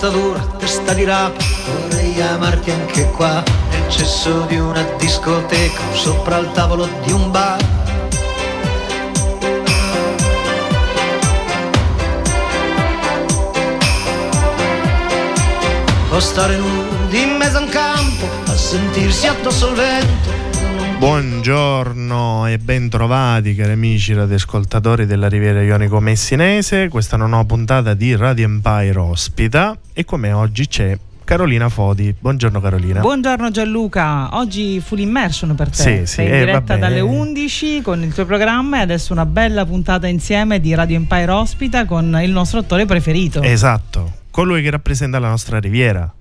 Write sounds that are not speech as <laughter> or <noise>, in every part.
testa dura, testa di rapa, vorrei amarti anche qua, nel cesso di una discoteca, sopra il tavolo di un bar. O stare nudi in mezzo a un campo a sentirsi addosso al vento. Buongiorno e bentrovati cari amici radioascoltatori della Riviera Ionico Messinese. Questa è una nuova puntata di Radio Empire ospita e come oggi c'è Carolina Fodi. Buongiorno Carolina. Buongiorno Gianluca, oggi full immersion per te. Sì, sì, Sei in eh, diretta dalle 11 con il tuo programma e adesso una bella puntata insieme di Radio Empire Ospita con il nostro attore preferito. Esatto, colui che rappresenta la nostra Riviera.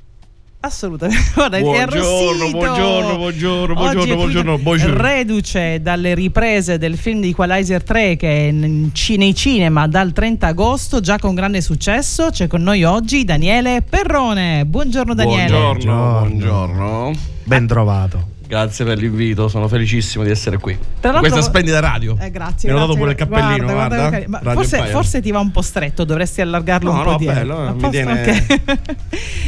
Assolutamente. <laughs> Guarda, è Buongiorno, buongiorno, buongiorno, buongiorno, buongiorno, buongiorno. Reduce dalle riprese del film di Equalizer 3 che è nei cinema dal 30 agosto, già con grande successo. C'è con noi oggi Daniele Perrone. Buongiorno Daniele. Buongiorno, Buongiorno. buongiorno. Ben trovato. Grazie per l'invito, sono felicissimo di essere qui. Tra l'altro- Questa splendida radio. Eh, grazie. Mi hanno dato pure il cappellino, guarda. ma Radio forse, forse ti va un po' stretto, dovresti allargarlo No, un po' no, di bello, <laughs> mi tiene- Ok.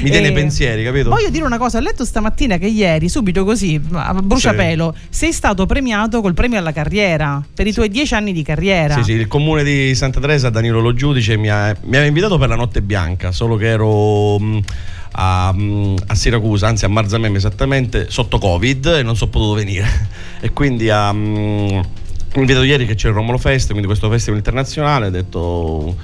mi tiene i pensieri, capito? Voglio dire una cosa, ho letto stamattina che ieri, subito così, a bruciapelo, sei stato premiato col premio alla carriera per i tuoi dieci anni di carriera. Sì, sì, il comune di Santa Teresa, Danilo Lo Giudice, mi, ha- mi aveva invitato per la notte bianca, solo che ero mh, a, mh, a Siracusa, anzi a Marzamemme esattamente, sotto Covid e non sono potuto venire. <laughs> e quindi a, mi ha invitato ieri che c'è il Romolo Fest, quindi questo festival internazionale, ho detto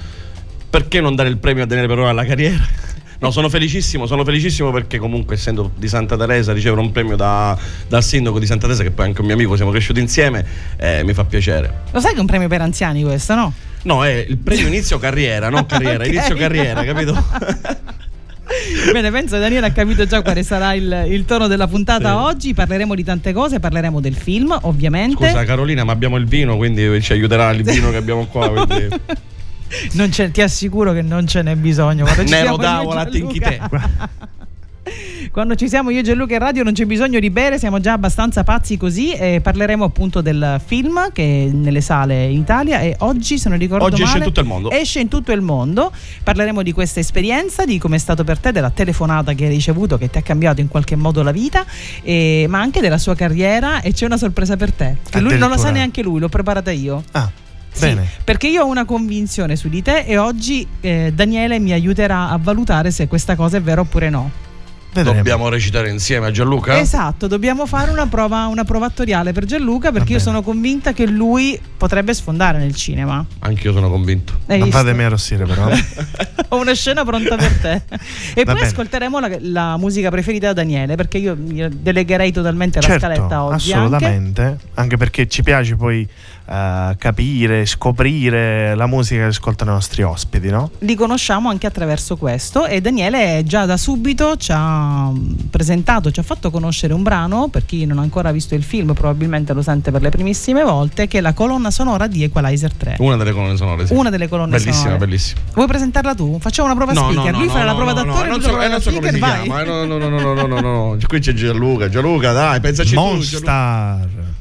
perché non dare il premio a Daniele Perone alla carriera? <laughs> No, sono felicissimo, sono felicissimo perché comunque essendo di Santa Teresa ricevere un premio da- dal sindaco di Santa Teresa, che poi è anche un mio amico, siamo cresciuti insieme, eh, mi fa piacere. Lo sai che è un premio per anziani questo, no? No, è il premio inizio carriera, non <laughs> carriera, Ok. inizio carriera, capito? Bene, penso che Daniele ha capito già quale sarà il, il tono della puntata Sì. oggi. Parleremo di tante cose, parleremo del film, ovviamente. Scusa Carolina, ma abbiamo il vino, quindi ci aiuterà il vino che abbiamo qua. Quindi... Ti assicuro che non ce n'è bisogno. Nero d'avola, tinchi te. Quando ci siamo io e Gianluca in radio non c'è bisogno di bere, siamo già abbastanza pazzi così e parleremo appunto del film che è nelle sale in Italia e oggi se non ricordo Oggi esce male, in tutto il mondo. Esce in tutto il mondo. Parleremo di questa esperienza, di come è stato per te, della telefonata che hai ricevuto che ti ha cambiato in qualche modo la vita, e- ma anche della sua carriera e c'è una sorpresa per te. Che lui non lo sa neanche lui, l'ho preparata io. Ah, Sì, bene. perché io ho una convinzione su di te e oggi eh, Daniele mi aiuterà a valutare se questa cosa è vera oppure no. Vedremo. Dobbiamo recitare insieme a Gianluca? Esatto, dobbiamo fare una prova, una prova attoriale per Gianluca perché io sono convinta che lui potrebbe sfondare nel cinema. Anch'io sono convinto. Hai Non visto? fatemi arrossire però. <laughs> Ho una scena pronta per te. <laughs> e Va poi bene. ascolteremo la, la musica preferita da Daniele perché io, delegherei totalmente la scaletta certo, oggi. Anche. assolutamente. Anche. perché ci piace poi eh, capire, scoprire la musica che ascoltano i nostri ospiti, no? Li conosciamo anche attraverso questo e Daniele già da subito ci ha presentato, ci ha fatto conoscere un brano, per chi non ha ancora visto il film probabilmente lo sente per le primissime volte, che è la colonna sonora di Equalizer 3. Una delle colonne sonore, sì. Una delle colonne bellissima, sonore. Bellissima, bellissima. Vuoi presentarla tu? Facciamo una prova no, speaker, no, no, lui farà la prova no, no, no, e non so, non so vai. chiama, no, no, no, no, no, no, no, qui c'è Gianluca, Gianluca dai, pensaci Monstar. tu. Gianluca.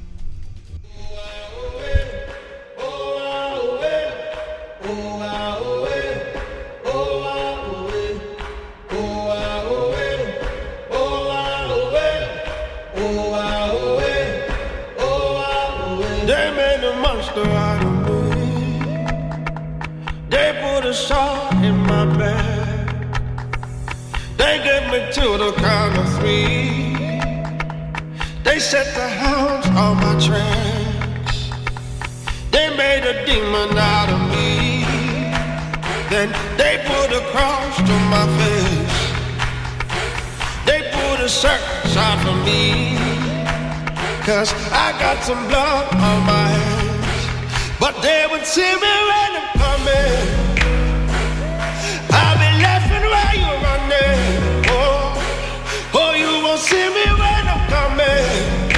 Saw in my back. They get me to the count of three. They set the hounds on my tracks. They made a demon out of me. Then they put a cross to my face. They put a circus out for me. Cause I got some blood on my hands. But they would see me running from coming. See me when I'm coming.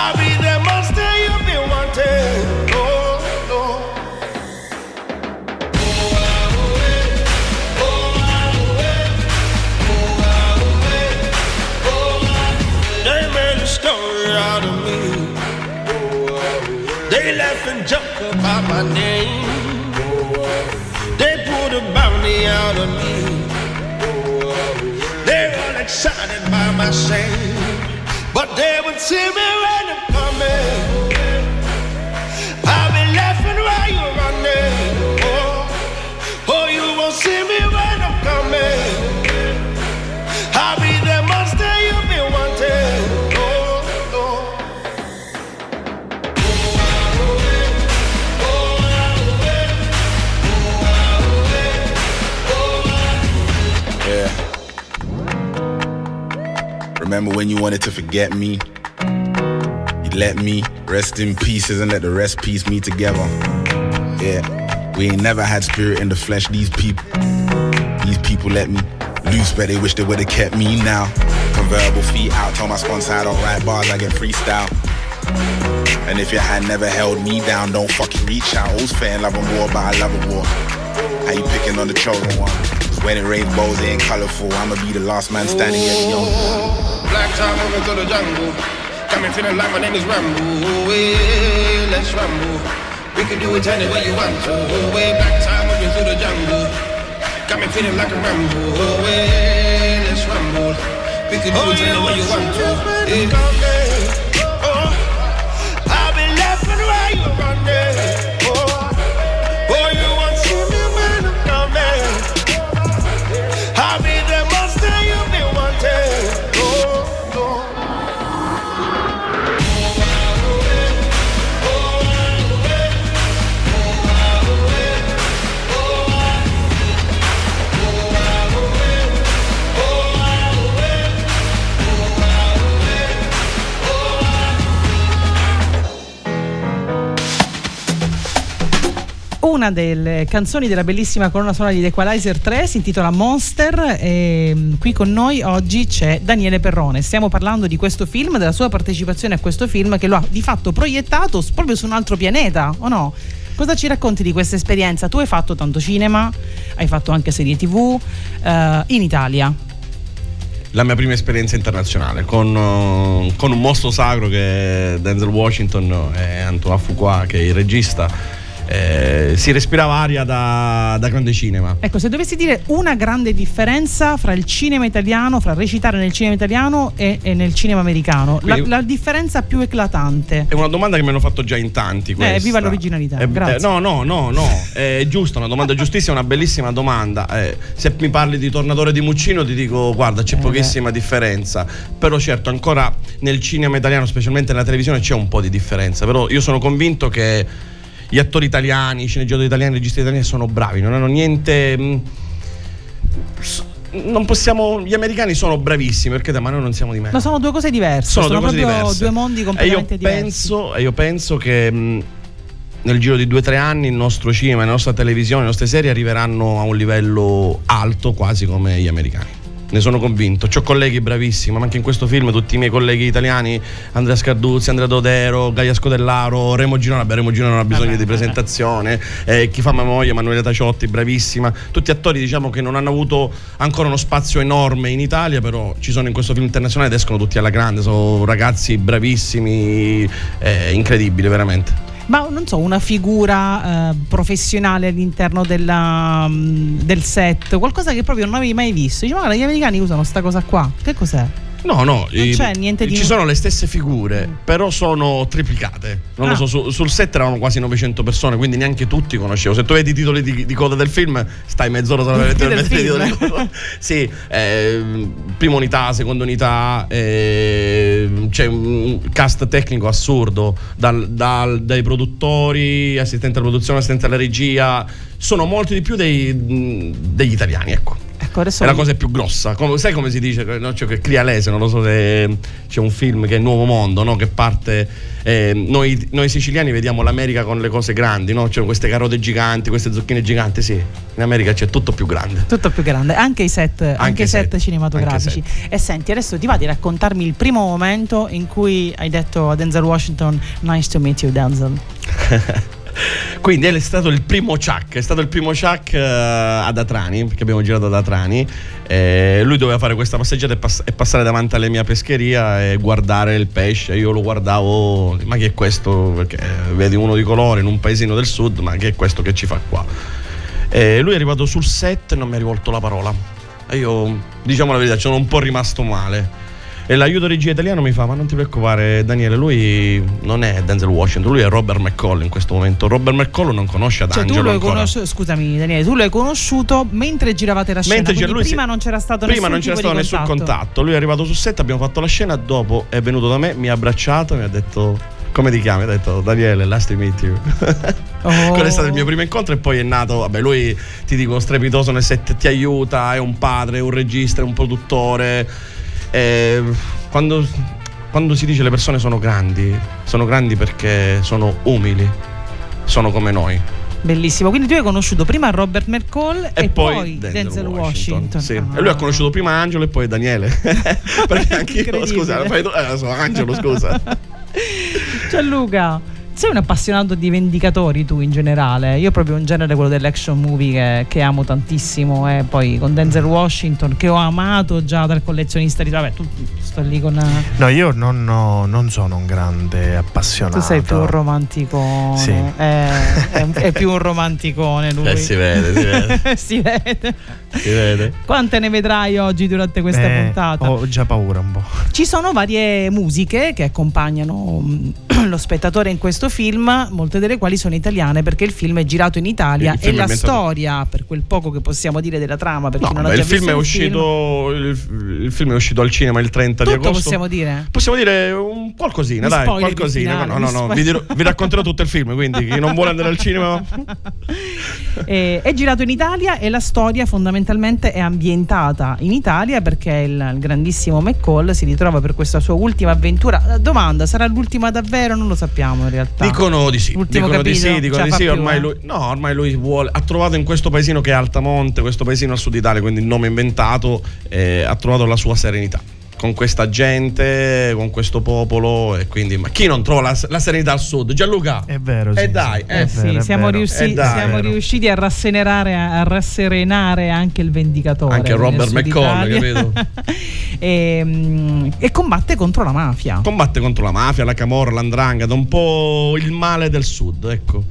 I'll be the monster you've been wanting. Oh, oh. They made a story out of me. They laugh and joke about my name. They put a bounty out of me. Shame. But they would see me when I'm coming. Remember when you wanted to forget me? You let me rest in pieces and let the rest piece me together. Yeah. We ain't never had spirit in the flesh. These people, these people let me loose, but they wish they would've kept me now. Convertible feet out, told my sponsor I don't write bars, I get freestyle. And if your hand never held me down, don't fucking reach out. All's fair in love and war, but I love a war. How you picking on the chosen one? when it rains bows, ain't colorful. I'ma be the last man standing at the young. Black time moving through the jungle. Got me feeling like my name is Rambo. Oh, hey, let's ramble. We can do it any way you want to. Oh, way black time moving through the jungle. Got me feeling like a Rambo. Oh, hey, let's ramble. We can do it any way you want to. Hey. Una delle canzoni della bellissima colonna sonora di The Equalizer 3 si intitola Monster e mm, qui con noi oggi c'è Daniele Perrone. Stiamo parlando di questo film, della sua partecipazione a questo film che lo ha di fatto proiettato proprio su un altro pianeta, o no? Cosa ci racconti di questa esperienza? Tu hai fatto tanto cinema, hai fatto anche serie tv eh, in Italia. La mia prima esperienza internazionale con, uh, con un mostro sacro che è Denzel Washington e Antoine Fuqua che è il regista. Eh, si respirava aria da, da grande cinema. Ecco, se dovessi dire una grande differenza fra il cinema italiano, fra recitare nel cinema italiano e, e nel cinema americano, la, Quindi- la differenza più eclatante. È una domanda che mi hanno fatto già in tanti. questa. viva l'originalità, Eh, grazie. eh, no, no, no, no, è giusta, una domanda giustissima, una bellissima domanda. Eh, se mi parli di Tornatore di Muccino ti dico, guarda, c'è Eh, pochissima differenza. Però certo, ancora nel cinema italiano, specialmente nella televisione, c'è un po' di differenza. Però io sono convinto che gli attori italiani, i sceneggiatori italiani, i registi italiani sono bravi, non hanno niente... mh, s- non possiamo. Gli americani sono bravissimi, perché ma noi non siamo di meno. Ma sono due cose diverse, sono, Sono due cose diverse. due mondi completamente e io diversi. Penso, e io penso che mh, nel giro di due o tre anni il nostro cinema, la nostra televisione, le nostre serie arriveranno a un livello alto, quasi come gli americani. Ne sono convinto. Ho colleghi bravissimi, ma anche in questo film tutti i miei colleghi italiani, Andrea Scarduzzi, Andrea Dodero, Gaia Scodellaro, Remo Girona, beh Remo Girona non ha bisogno di presentazione, eh, chi fa memoria, Emanuele Taciotti, bravissima. Tutti attori diciamo che non hanno avuto ancora uno spazio enorme in Italia, però ci sono in questo film internazionale ed escono tutti alla grande, sono ragazzi bravissimi, eh, incredibili veramente. Ma non so, una figura eh, professionale all'interno della, mm, del set, qualcosa che proprio non avevi mai visto. Dici, ma guarda, gli americani usano sta cosa qua. Che cos'è? No, no, Non c'è niente di- ci sono le stesse figure, però sono triplicate. Non Ah. lo so, su- sul set erano quasi 900 persone, quindi neanche tutti conoscevo. Se tu vedi i titoli di, di coda del film, stai mezz'ora titoli di coda. <laughs> Sì, eh, prima unità, seconda unità, eh, c'è un cast tecnico assurdo, dal- dal- dai produttori, assistente alla produzione, assistente alla regia, sono molti di più dei- degli italiani, ecco. Ecco, adesso è la cosa più grossa. Come- sai come si dice? No, cioè, che Crialese, non lo so se c'è un film che è Nuovo Mondo, no? che parte. eh, noi, noi siciliani vediamo l'America con le cose grandi, no? Cioè queste carote giganti, queste zucchine giganti. Sì, in America c'è tutto più grande. tutto più grande, anche i set, anche i set set, cinematografici. anche E senti, adesso ti va di raccontarmi il primo momento in cui hai detto a Denzel Washington, nice to meet you Denzel. <laughs> <laughs> Quindi è stato il primo Chuck, è stato il primo Chuck eh, ad Atrani, perché abbiamo girato ad Atrani. Eh, lui doveva fare questa passeggiata e, pass- e passare davanti alla mia pescheria e guardare il pesce. Io lo guardavo, ma che è questo? Perché vedi uno di colore in un paesino del sud, ma che è questo che ci fa qua? E lui è arrivato sul set e non mi ha rivolto la parola. E io, diciamo la verità, ci sono un po' rimasto male. E l'aiuto regia italiano mi fa: Ma non ti preoccupare, Daniele, lui non è Denzel Washington, lui è Robert McCall in questo momento. Robert McCall non conosce ad Cioè, tu lo conosciuto, scusami Daniele, tu lo hai conosciuto mentre giravate la scena, Mentre c'era lui prima si- non c'era stato prima nessun c'era stato nessun contatto. Lui è arrivato sul set, abbiamo fatto la scena. Dopo è venuto da me, mi ha abbracciato, mi ha detto: Come ti chiami? Ha detto Daniele, last to meet you. Oh. <laughs> <laughs> Quello è stato il mio primo incontro. E poi è nato, vabbè, lui ti dico strepitoso nel set, ti aiuta, è un padre, è un regista, è un produttore. E quando, quando si dice le persone sono grandi, sono grandi perché sono umili, sono come noi. Bellissimo, quindi tu hai conosciuto prima Robert McCall e, E, poi, poi Denzel, Denzel, Washington. Washington. Sì. Ah. E lui ha conosciuto prima Angelo e poi Daniele. <laughs> Perché anch'io, Incredibile. scusa, fai eh, sono Angelo, scusa. <laughs> Gianluca, sei un appassionato di vendicatori tu in generale. Io proprio un genere quello dell'action movie che, che amo tantissimo. E poi con Denzel Washington che ho amato già dal collezionista di. Vabbè, tu sto lì con. No, io non, ho- non sono un grande appassionato. Tu sei più un romanticone. Sì. Eh, è, un- è più un romanticone lui. <laughs> Eh, si vede, si vede. <laughs> Si vede. Si vede. Quante ne vedrai oggi durante questa Eh, puntata? Ho già paura un po'. Ci sono varie musiche che accompagnano mm, lo spettatore in questo film, molte delle quali sono italiane perché il film è girato in Italia Il e film la ambientato- storia, per quel poco che possiamo dire della trama, per No, non beh, il film è uscito. Il, il film è uscito al cinema il 30 di Tutto agosto. possiamo dire? Possiamo dire un qualcosina, Mi dai, qualcosina. finale, no, no, no, vi, dirò- vi racconterò tutto il film, quindi chi non vuole andare al cinema. <laughs> Eh, è girato in Italia e la storia fondamentalmente è ambientata in Italia perché il, il grandissimo McCall si ritrova per questa sua ultima avventura. Domanda, sarà l'ultima davvero? Non lo sappiamo in realtà. Dicono di sì, L'ultimo dicono di capitolo sì, dicono ce di sì. più, Ormai eh? lui, no, ormai lui vuole. Ha trovato in questo paesino che è Altamonte, questo paesino al sud Italia, quindi il nome inventato, eh, ha trovato la sua serenità. Con questa gente, con questo popolo, e quindi ma chi non trova la, la serenità al sud? Gianluca? È vero, Eh sì, dai, sì. eh È sì, è siamo, riusci- Eh dai, siamo riusciti a rasserenare, a rasserenare anche il vendicatore. Anche Robert McCall, capito? <laughs> e, mm, e combatte contro la mafia. Combatte contro la mafia, la camorra, l'andrangheta, un po' il male del sud, ecco.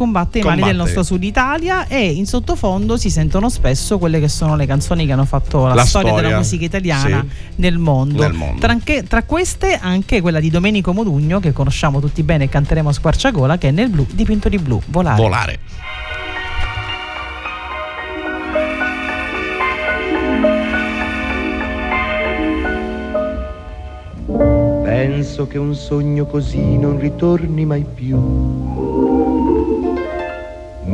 Combatte i mali del nostro Sud Italia e in sottofondo si sentono spesso quelle che sono le canzoni che hanno fatto la, La storia, della storia, musica italiana sì. nel mondo. Nel mondo. Tra, anche- tra queste anche quella di Domenico Modugno che conosciamo tutti bene e canteremo a squarciagola che è nel blu dipinto di blu, volare. Volare. Penso che un sogno così non ritorni mai più.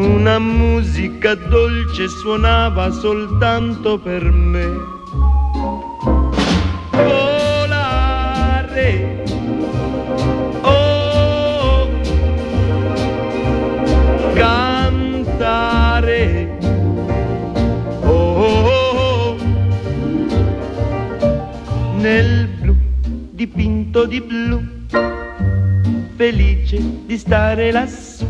Una musica dolce suonava soltanto per me. Volare. Oh, cantare. Oh. Nel blu dipinto di blu, felice di stare lassù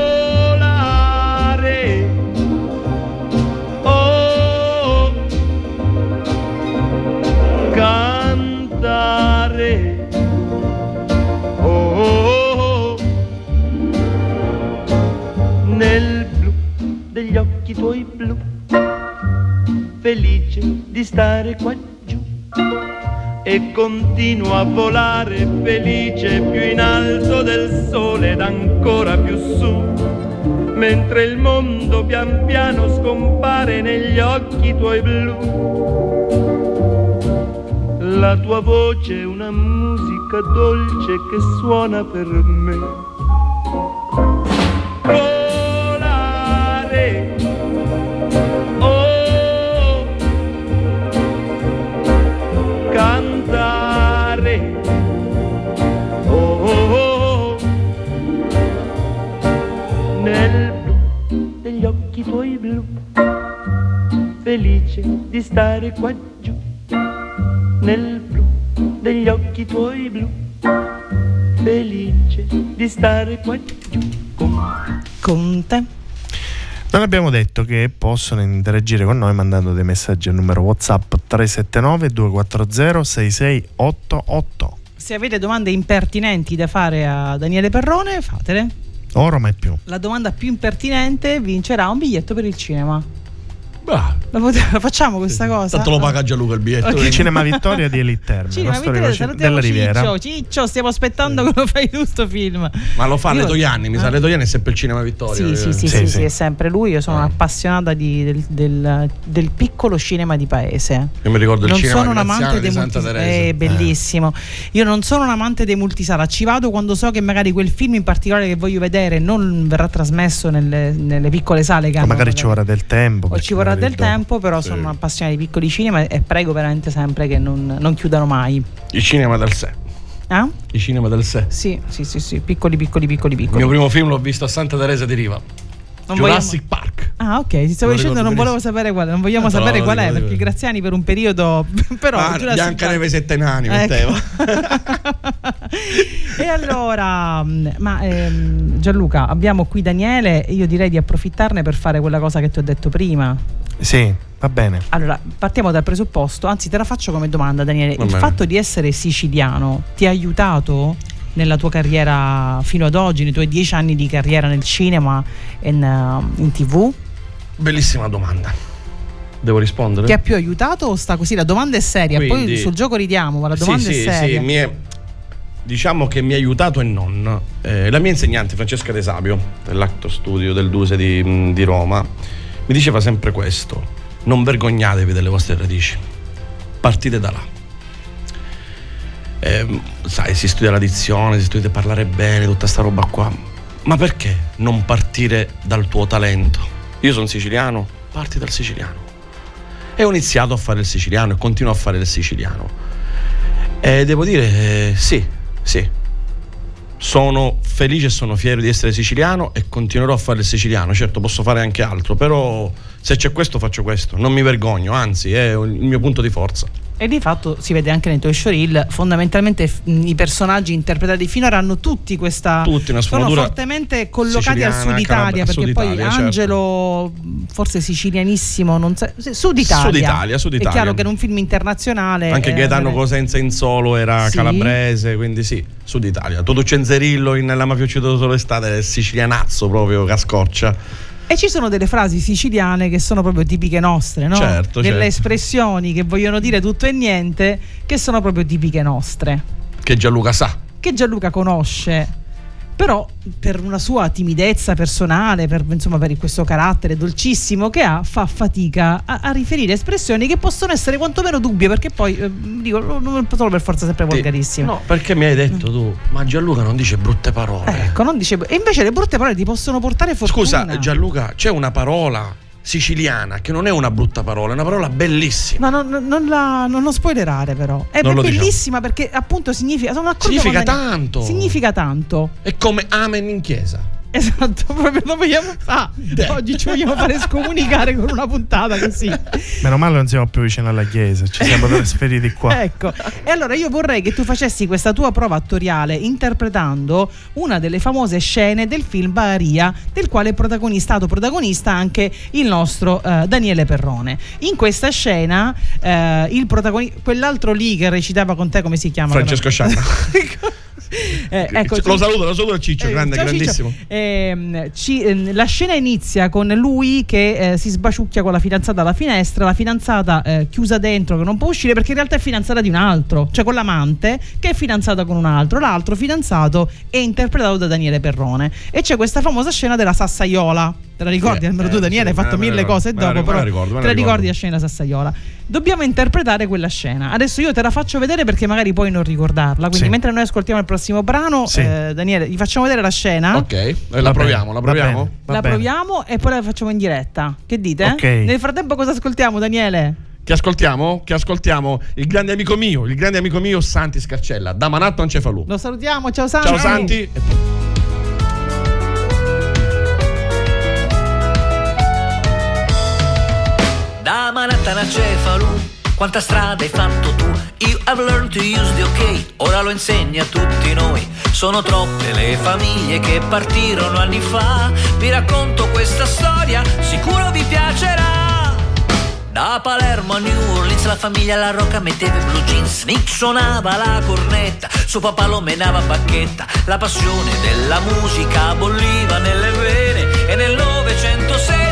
tuoi blu. Felice di stare qua giù. E continuo a volare felice più in alto del sole ed ancora più su. Mentre il mondo pian piano scompare negli occhi tuoi blu. La tua voce è una musica dolce che suona per me felice di stare qua giù nel blu degli occhi tuoi blu felice di stare qua giù Con te. Non abbiamo detto che possono interagire con noi mandando dei messaggi al numero WhatsApp 379 240 6688. Se avete domande impertinenti da fare a Daniele Perrone, fatele. Oro mai più. La domanda più impertinente vincerà un biglietto per il cinema. La, pot- la facciamo questa cosa? Tanto lo paga Gianluca il biglietto. Ok. Il Cinema Vittoria di Elite Terme, Cinema, Vittoria, salutiamo della Riviera. Ciccio, Ciccio, stiamo aspettando che lo fai tu sto film. Ma lo fa Io- Leto Ianni, mi sa Eh? Leto Ianni è sempre il cinema Vittoria. Sì, sì, sì, Sì, sì, sì. sì, è sempre lui. Io sono Ah. appassionata di- del, del- del piccolo cinema di paese. Io mi ricordo il non cinema sono un amante di dei Santa multisala. Teresa. È bellissimo. Io non sono un amante dei multisala. Ci vado quando so che magari quel film in particolare che voglio vedere non verrà trasmesso nelle, nelle piccole sale. Che Ma hanno magari ci vorrà del tempo. o ci vorrà magari del tempo, però Sì. sono appassionata di piccoli cinema e prego veramente sempre che non, non chiudano mai. Il cinema del sé. Ah? Il cinema del sé. Sì, sì, sì, sì, piccoli, piccoli, piccoli, Il piccoli. mio primo film l'ho visto a Santa Teresa di Riva. Non Jurassic Park. Ah, ok, ti stavo lo dicendo, non volevo sapere quale, non vogliamo No, sapere lo qual è, perché. Graziani per un periodo. <laughs> Però Ah, Biancaneve Park- sette nani Ecco. metteva. <laughs> e allora, mh, ma ehm, Gianluca, abbiamo qui Daniele. Io direi di approfittarne per fare quella cosa che ti ho detto prima. Sì, va bene. Allora, partiamo dal presupposto, anzi, te la faccio come domanda, Daniele. Va Il bene. fatto di essere siciliano ti ha aiutato nella tua carriera fino ad oggi, nei tuoi dieci anni di carriera nel cinema e in, eh, in tv? Bellissima domanda. Devo rispondere? Ti ha più aiutato o sta così? La domanda è seria, poi Quindi- sul gioco ridiamo, ma la Sì, domanda sì, è seria. sì, mi è- diciamo che mi ha aiutato e non. Eh, la mia insegnante Francesca De Sapio, dell'Actor Studio del Duse di, di Roma, mi diceva sempre questo: non vergognatevi delle vostre radici, partite da là. Ehm, sai, si studia la dizione, si studia parlare bene, tutta sta roba qua. Ma perché non partire dal tuo talento? Io sono siciliano, parti dal siciliano. E ho iniziato a fare il siciliano e continuo a fare il siciliano. E devo dire, eh, sì, sì. Sono felice e sono fiero di essere siciliano e continuerò a fare il siciliano. Certo, posso fare anche altro, però se c'è questo faccio questo. Non mi vergogno, anzi, è il mio punto di forza. E di fatto si vede anche nei tuoi showreel, fondamentalmente f- i personaggi interpretati finora hanno tutti questa... Tutti una sono fortemente collocati al sud Italia, calabra- perché Sud poi Italia, certo. Angelo, forse sicilianissimo, non sa- Sud Italia. Sud Italia, Sud È Italia. chiaro che in un film internazionale... Anche eh, Gaetano Cosenza in solo era Sì. calabrese, quindi sì, Sud Italia. Toto Cenzerillo in La mafia ucciso solo estate è sicilianazzo proprio, cascoccia. E ci sono delle frasi siciliane che sono proprio tipiche nostre, no? Certo, Delle certo. espressioni che vogliono dire tutto e niente, che sono proprio tipiche nostre. Che Gianluca sa. che Gianluca conosce però per una sua timidezza personale, per, insomma, per questo carattere dolcissimo che ha, fa fatica a, a riferire espressioni che possono essere quantomeno dubbie, perché poi eh, dico, non sono per forza sempre volgarissime. No, perché mi hai detto tu, ma Gianluca non dice brutte parole. Ecco, non dice, e invece le brutte parole ti possono portare fortuna. Scusa, Gianluca, c'è una parola siciliana che non è una brutta parola, è una parola bellissima. No, no, no, non, la, non lo spoilerare però. È lo bellissima perché appunto significa... Sono Significa tanto. Significa tanto. È come amen in chiesa. Esatto, <laughs> proprio lo vogliamo fare. Oggi ci vogliamo fare scomunicare con una puntata così. Meno male non siamo più vicino alla chiesa, ci siamo trasferiti qua. <laughs> Ecco, e allora io vorrei che tu facessi questa tua prova attoriale interpretando una delle famose scene del film Baria, del quale è protagonista, stato protagonista anche il nostro eh, Daniele Perrone. In questa scena, eh, il protagonista, quell'altro lì che recitava con te, come si chiama? Francesco Scianna. <laughs> <laughs> Eh, ecco, lo saluto, lo saluto a Ciccio, eh, grande, Ciccio. grandissimo. Ehm, ci- ehm, la scena inizia con lui che eh, si sbaciucchia con la fidanzata alla finestra, la fidanzata eh, chiusa dentro che non può uscire perché in realtà è fidanzata di un altro, cioè con l'amante che è fidanzata con un altro. L'altro fidanzato è interpretato da Daniele Perrone e c'è questa famosa scena della sassaiola. Te la ricordi eh, tu Daniele? hai fatto mille cose dopo, però te la ricordi la scena sassaiola. Dobbiamo interpretare quella scena. Adesso io te la faccio vedere perché magari puoi non ricordarla. Quindi Sì. mentre noi ascoltiamo il prossimo brano, Sì. eh, Daniele, gli facciamo vedere la scena. Ok, eh, Va la bene, proviamo, la va proviamo. bene, va la bene. proviamo e poi la facciamo in diretta. Che dite? Ok. Nel frattempo cosa ascoltiamo, Daniele? Che ascoltiamo? Che ascoltiamo il grande amico mio, il grande amico mio Santi Scarcella, da Manatto a Cefalù. Lo salutiamo, ciao Santi. Ciao Santi. Da Manhattan a Cefalù, quanta strada hai fatto tu? Io have learned to use the ok, ora lo insegni a tutti noi. Sono troppe le famiglie che partirono anni fa. Vi racconto questa storia, sicuro vi piacerà. Da Palermo a New Orleans la famiglia La Rocca metteva i blue jeans Nick suonava la cornetta, suo papà lo menava a bacchetta La passione della musica bolliva nelle vene E nel 916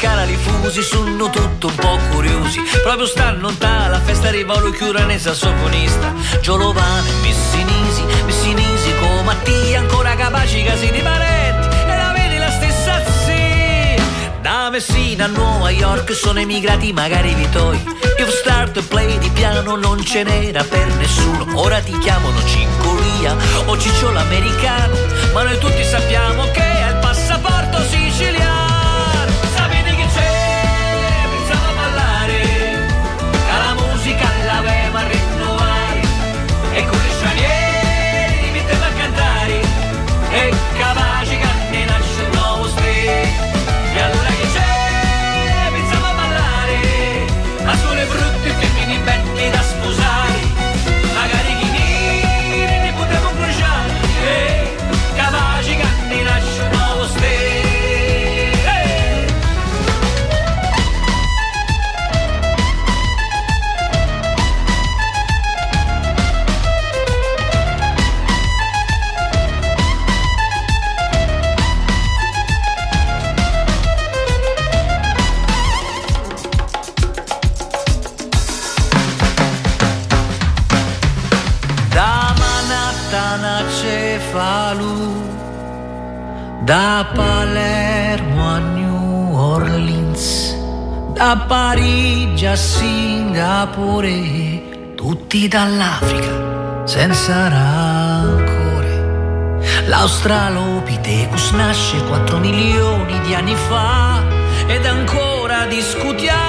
di Alcala Lifusi sono tutto un po' curiosi. Proprio stanno alla festa arriva lui chiurane sassofonista. Giolovane, Missinisi, Missinisi con Mattia Ancora capaci casi di parenti E la vedi la stessa sì. Da Messina a Nuova York sono emigrati magari i tuoi. You've started play di piano non ce n'era per nessuno. Ora ti chiamano Cincolia o Ciccio l'americano Ma noi tutti sappiamo che da Parigi a Singapore, tutti dall'Africa senza rancore. L'Australopithecus nasce 4 milioni di anni fa ed ancora discutiamo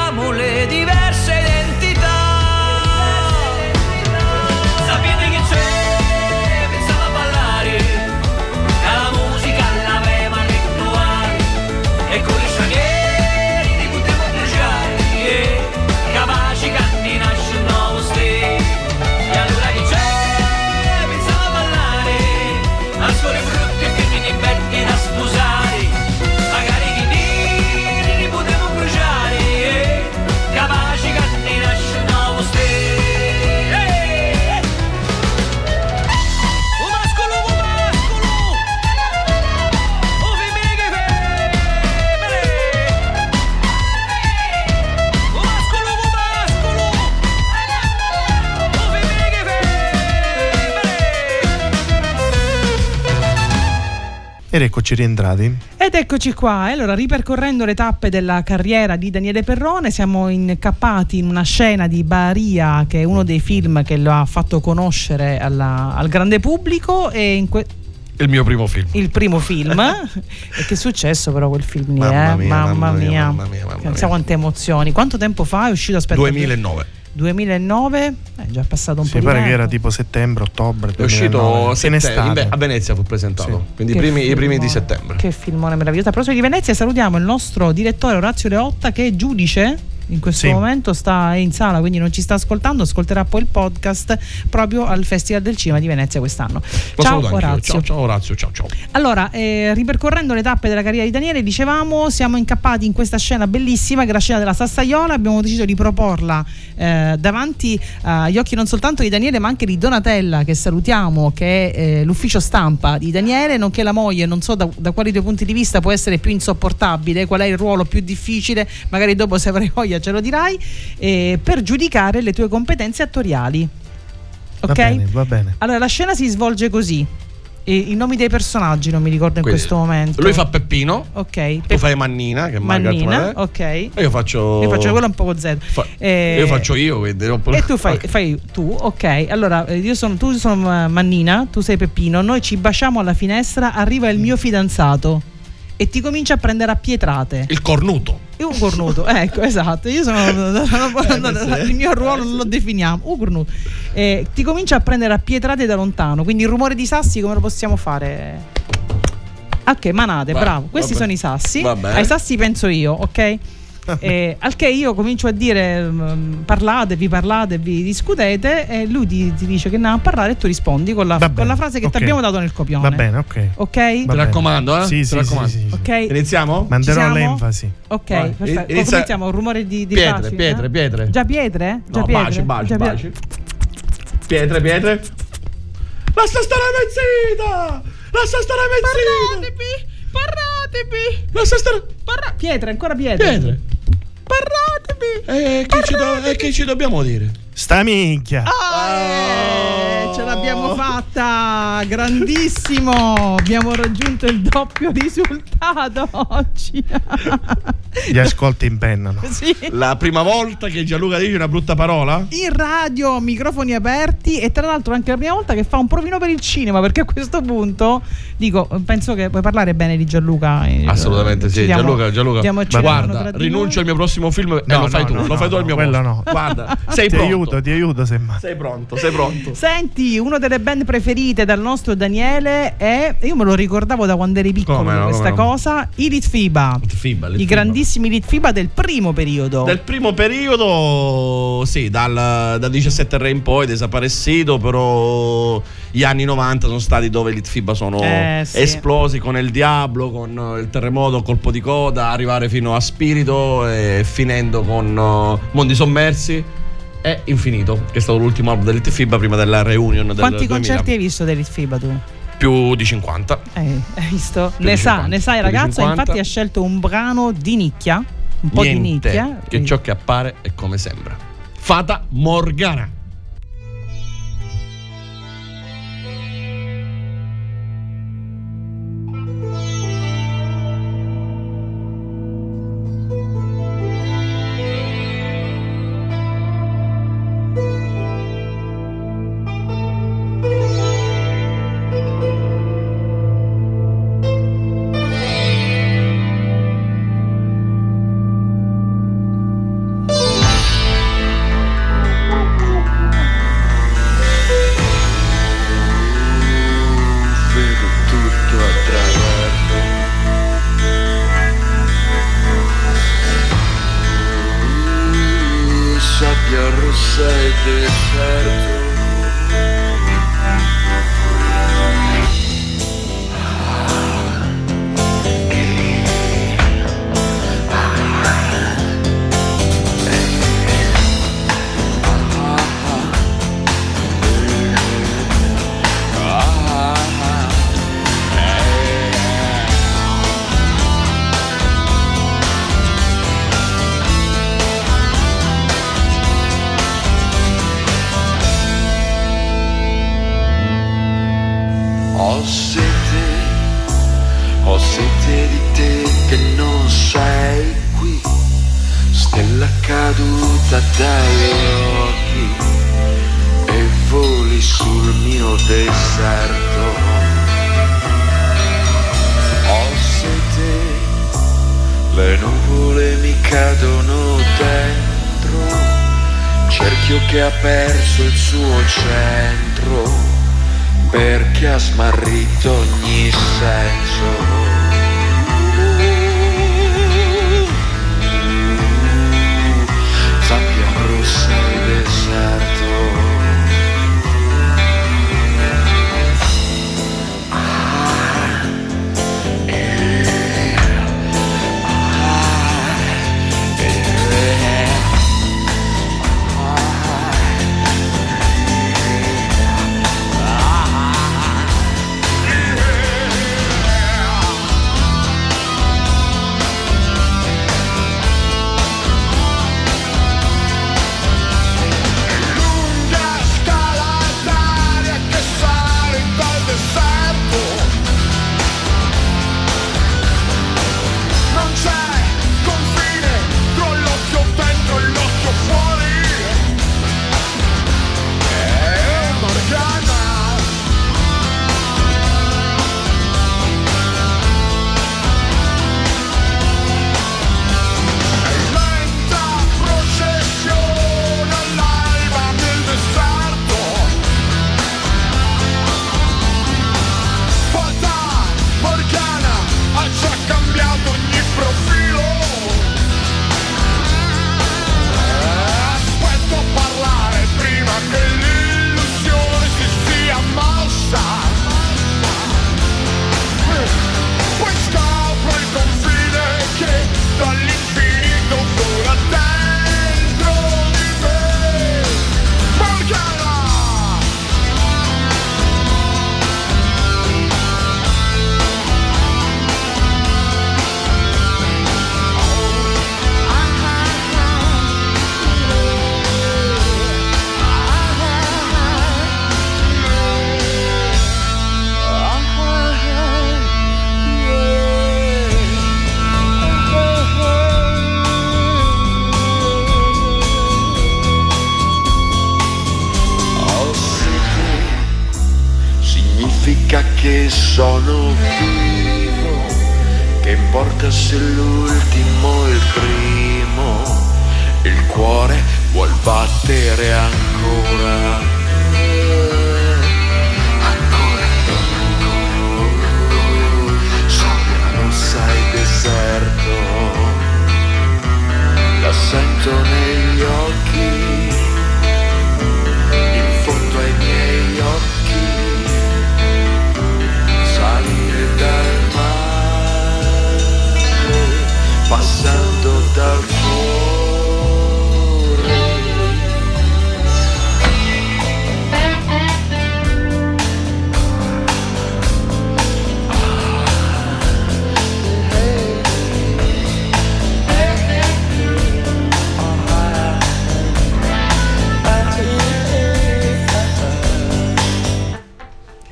eccoci rientrati. Ed eccoci qua, allora ripercorrendo le tappe della carriera di Daniele Perrone siamo incappati in una scena di Baria che è uno dei film che lo ha fatto conoscere alla- al grande pubblico e in que- Il mio primo film. il primo film <laughs> e che è successo però quel film lì, Mamma eh? mia, mamma, mamma mia, mia, mamma mia, mamma Pensa mia. quante emozioni quanto tempo fa è uscito aspetta 2009. 2009 è già passato un po' Mi di pare che tempo era tipo settembre, ottobre. È uscito 2009, sette- in estate. in Ve- a Venezia fu presentato, Sì. quindi primi, i primi di settembre. Che filmone meraviglioso. A proposito di Venezia, salutiamo il nostro direttore Orazio Leotta, che è giudice. In questo Sì. momento sta in sala, quindi non ci sta ascoltando. Ascolterà poi il podcast proprio al Festival del Cinema di Venezia quest'anno. Lo Ciao. Orazio. Ciao, ciao Orazio, ciao ciao. Allora, eh, ripercorrendo le tappe della carriera di Daniele, dicevamo, siamo incappati in questa scena bellissima, che è la scena della Sassaiola. Abbiamo deciso di proporla eh, davanti agli occhi non soltanto di Daniele, ma anche di Donatella, che salutiamo, che è eh, l'ufficio stampa di Daniele, nonché la moglie. Non so da, da quali due punti di vista può essere più insopportabile, qual è il ruolo più difficile, magari dopo se avrai voglia ce lo dirai, eh, per giudicare le tue competenze attoriali. Va Ok? bene, va bene. Allora, la scena si svolge così. E I nomi dei personaggi non mi ricordo in Quindi, questo momento. Lui fa Peppino, Ok. tu fai Mannina, che manca Mannina, ok. E io faccio. Io faccio quello un po' Z. Fa- Eh, Io faccio io, quindi. non po- E tu fai, Ok. fai tu, ok. Allora, eh, io sono, tu sono eh, Mannina, tu sei Peppino, noi ci baciamo alla finestra, arriva il mio fidanzato e ti comincia a prendere a pietrate. Il cornuto. Un cornuto, ecco, esatto. Io sono. il mio ruolo non lo definiamo. Un cornuto. Eh, ti comincia a prendere a pietrate da lontano. Quindi il rumore di sassi come lo possiamo fare? Ok, manate, Vai, bravo. Questi vabbè. sono i sassi. Va. Ai sassi penso io, ok? <laughs> Eh, al che io comincio a dire mm, parlatevi, parlatevi, discutete e lui ti, ti dice che andiamo a parlare e tu rispondi con la, con bene, la frase che ok. ti abbiamo dato nel copione. Va bene, ok. Ok? Va Ti bene. raccomando, eh? Sì, Ti sì, raccomando. sì, sì, sì. Ok? Iniziamo? Manderò l'enfasi. Ok, Vai. perfetto. Inizia- iniziamo? Un rumore di, di Pietre, baci, pietre, eh? pietre. Già pietre? Già No, pietre? baci, baci, Già baci. Pietre, pietre. Lascia stare mezzita! Lascia stare mezzita! Parlatevi! Lascia stare. Parla- pietre, ancora pietre. Pietre. Parlatevi! E che, ci do- e che ci dobbiamo dire? Sta minchia. Ah, eh, ce l'abbiamo fatta! Grandissimo! Abbiamo raggiunto il doppio risultato oggi. Gli ascolti impennano. sì. La prima volta che Gianluca dice una brutta parola? In radio, microfoni aperti e tra l'altro anche la prima volta che fa un provino per il cinema perché a questo punto dico, penso che puoi parlare bene di Gianluca. eh, Assolutamente ci sì. diamo- Gianluca, Gianluca. ci guarda, rinuncio noi. al mio prossimo film e No, lo fai no, tu. no, lo fai tu no, al mio quello posto. no. Guarda, <laughs> sei ti pronto. aiuto, ti aiuto semmai. Sei pronto, sei pronto. Senti, una delle band preferite dal nostro Daniele è, io me lo ricordavo da quando eri piccolo Come no, questa come no. cosa, i Litfiba. Litfiba, I Litfiba. grandissimi Litfiba del primo periodo. Del primo periodo, sì, dal, dal 17 re in poi, desaparecido, però gli anni 90 sono stati dove i FIBA sono Eh, sì. esplosi con il Diablo, con il terremoto, colpo di coda, arrivare fino a Spirito e finendo con uh, Mondi Sommersi e Infinito, che è stato l'ultimo album dell'Itfiba prima della reunion del Quanti 2000. concerti hai visto dei Litfiba tu? Più di 50. Eh, hai visto? Più Ne di sa, 50, ne sai di 50. infatti ha scelto un brano di nicchia, un po' di Niente nicchia. che ciò che appare è come sembra. Fata Morgana.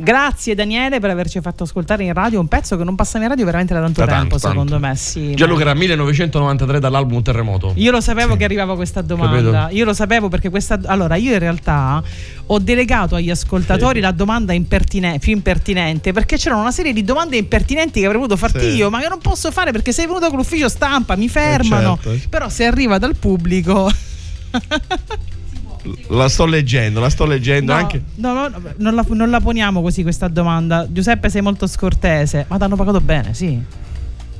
Grazie Daniele per averci fatto ascoltare in radio un pezzo che non passava in radio veramente da tanto Da tempo, tanto, secondo tanto. me. Sì, Gianluca ma- era 1993 dall'album Terremoto. Io lo sapevo che arrivava questa domanda. Capito? Io lo sapevo perché questa. Allora, io in realtà ho delegato agli ascoltatori la domanda impertine- più impertinente perché c'erano una serie di domande impertinenti che avrei voluto farti Sì. io, ma che non posso fare perché sei venuto con l'ufficio stampa, mi fermano. certo. Però se arriva dal pubblico. <laughs> La sto leggendo, la sto leggendo No, anche. no, no, no, non, la, non la poniamo così questa domanda. Giuseppe, sei molto scortese. Ma ti hanno pagato bene, sì.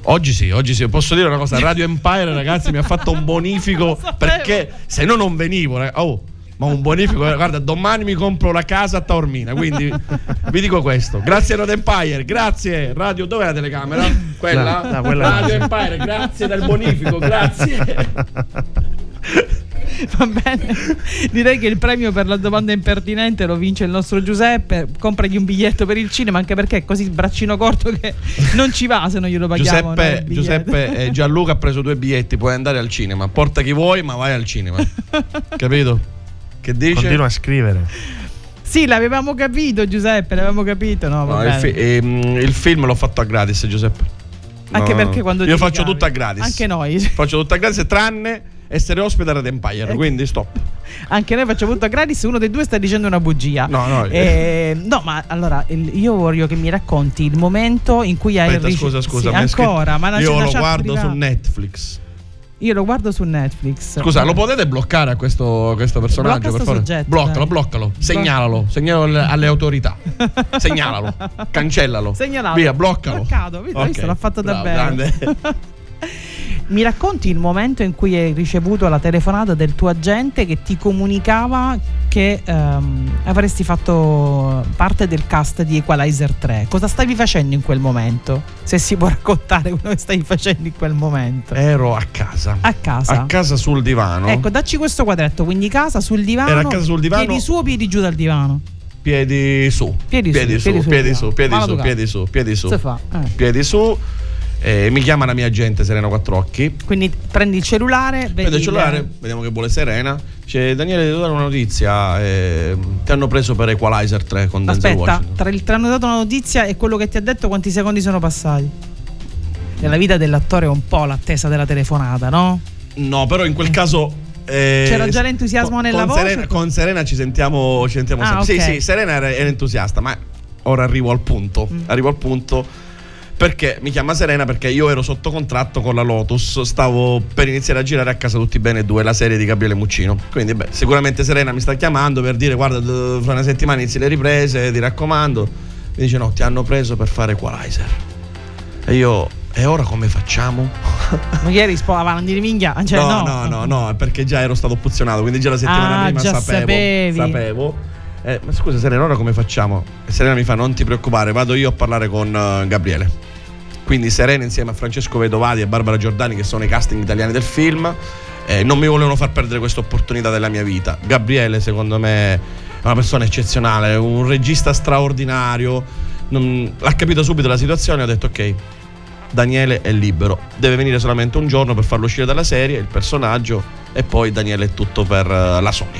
Oggi sì, oggi sì. Posso dire una cosa: Radio Empire, ragazzi, mi ha fatto un bonifico <laughs> perché se no non venivo. rag- Oh, ma un bonifico, eh, guarda, domani mi compro la casa a Taormina. Quindi <laughs> vi dico questo: grazie Radio Empire, grazie Radio. Dov'è la telecamera? Quella? No, no, quella Radio. Empire, grazie del bonifico, grazie. <laughs> <laughs> Va bene. Direi che il premio per la domanda impertinente lo vince il nostro Giuseppe. Compragli un biglietto per il cinema, anche perché è così braccino corto che non ci va se non glielo paghiamo. no, Giuseppe, biglietto. Giuseppe e Gianluca ha preso due biglietti, puoi andare al cinema. Porta chi vuoi, ma vai al cinema. <laughs> Capito? Che dice? Continua a scrivere. Sì, l'avevamo capito, Giuseppe, l'avevamo capito. No, va No, il, bene. fi- ehm, il film l'ho fatto a gratis, Giuseppe. Anche No, perché quando Io faccio tutto a gratis. Anche noi. Faccio tutto a gratis, tranne essere ospite a Red Empire, quindi stop. Anche noi facciamo tutto a gratis, uno dei due sta dicendo una bugia. No, no, Eh, no, ma allora io voglio che mi racconti il momento in cui hai Aspetta, rice- scusa, scusa, Sì, ancora, ma la- io lo guardo privata- su Netflix. Io lo guardo su Netflix. Scusa, lo potete bloccare a questo, questo personaggio? Per favore? soggetto, bloccalo, dai. bloccalo, segnalalo, segnalalo alle, autorità. <laughs> Segnalalo, cancellalo. Segnalato. Via, bloccalo. Bloccato, vedi, hai visto, l'ha fatto davvero. grande. <laughs> <laughs> Mi racconti il momento in cui hai ricevuto la telefonata del tuo agente che ti comunicava che ehm, avresti fatto parte del cast di Equalizer 3. Cosa stavi facendo in quel momento? Se si può raccontare quello che stavi facendo in quel momento. Ero a casa. A casa. A casa sul divano. Ecco, dacci questo quadretto, quindi casa sul divano. Era a casa sul divano. Piedi su o piedi giù dal divano? Piedi su. Piedi su, piedi su, piedi su, piedi su, piedi su, piedi su, piedi su. Eh. Piedi su. Eh, mi chiama la mia agente Serena Quattrocchi. Quindi prendi il cellulare, vedi il cellulare, vediamo che vuole Serena. Dice Daniele, devo dare una notizia. eh, ti hanno preso per Equalizer 3 con Denzel Aspetta, Washington. tra il ti hanno dato una notizia e quello che ti ha detto quanti secondi sono passati? Nella vita dell'attore è un po' l'attesa della telefonata, no? No, però in quel caso. eh, C'era già l'entusiasmo con- nella con voce? Serena, con Serena ci sentiamo, ci sentiamo Ah, sempre. ok. Sì, sì, Serena era, era entusiasta, ma ora arrivo al punto. Mm. Arrivo al punto. Perché mi chiama Serena? Perché io ero sotto contratto con la Lotus, stavo per iniziare a girare a casa tutti bene due, la serie di Gabriele Muccino. Quindi, beh, sicuramente Serena mi sta chiamando per dire: Guarda, fra una settimana inizi le riprese, ti raccomando. Mi dice: No, ti hanno preso per fare Equalizer. E io, e ora come facciamo? Ma ieri sposavano di minchia. Cioè, no, no, no, no, no, perché già ero stato opzionato, quindi già la settimana Ah, prima già sapevo. sapevi. Sapevo. Eh, ma scusa Serena, ora come facciamo? E Serena mi fa non ti preoccupare, vado io a parlare con eh, Gabriele. Quindi Serena insieme a Francesco Vedovati e Barbara Giordani che sono i casting italiani del film eh, non mi volevano far perdere questa opportunità della mia vita. Gabriele secondo me è una persona eccezionale, un regista straordinario, non- ha capito subito la situazione e ha detto ok, Daniele è libero, deve venire solamente un giorno per farlo uscire dalla serie, il personaggio e poi Daniele è tutto per eh, la Sony.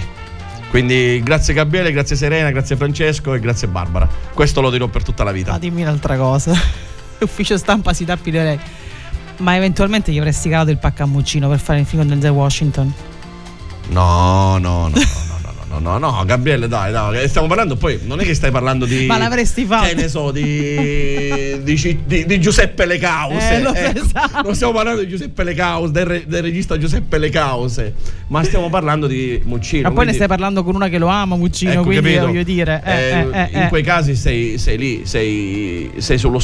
Quindi grazie Gabriele, grazie Serena, grazie Francesco e grazie Barbara. Questo lo dirò per tutta la vita. Ah, dimmi un'altra cosa. <laughs> Ufficio stampa si tappi le orecchie. Ma eventualmente gli avresti calato il paccamuccino per fare il film con Denzel Washington? No, no, no, no, no, no, Gabriele, dai, dai, stiamo parlando poi, non è che stai parlando di... Ma l'avresti fatto? Che ne so, di, di, di- di Giuseppe Le Cause. Eh, ecco. esatto. Non stiamo parlando di Giuseppe Le Cause, del, re- del regista Giuseppe Le Cause, ma stiamo parlando di Muccino. Ma poi ne quindi- stai parlando con una che lo ama, Muccino, Ecco, quindi capito? voglio dire. eh, Eh, eh, eh, in eh. quei casi sei, sei lì, sei, sei sullo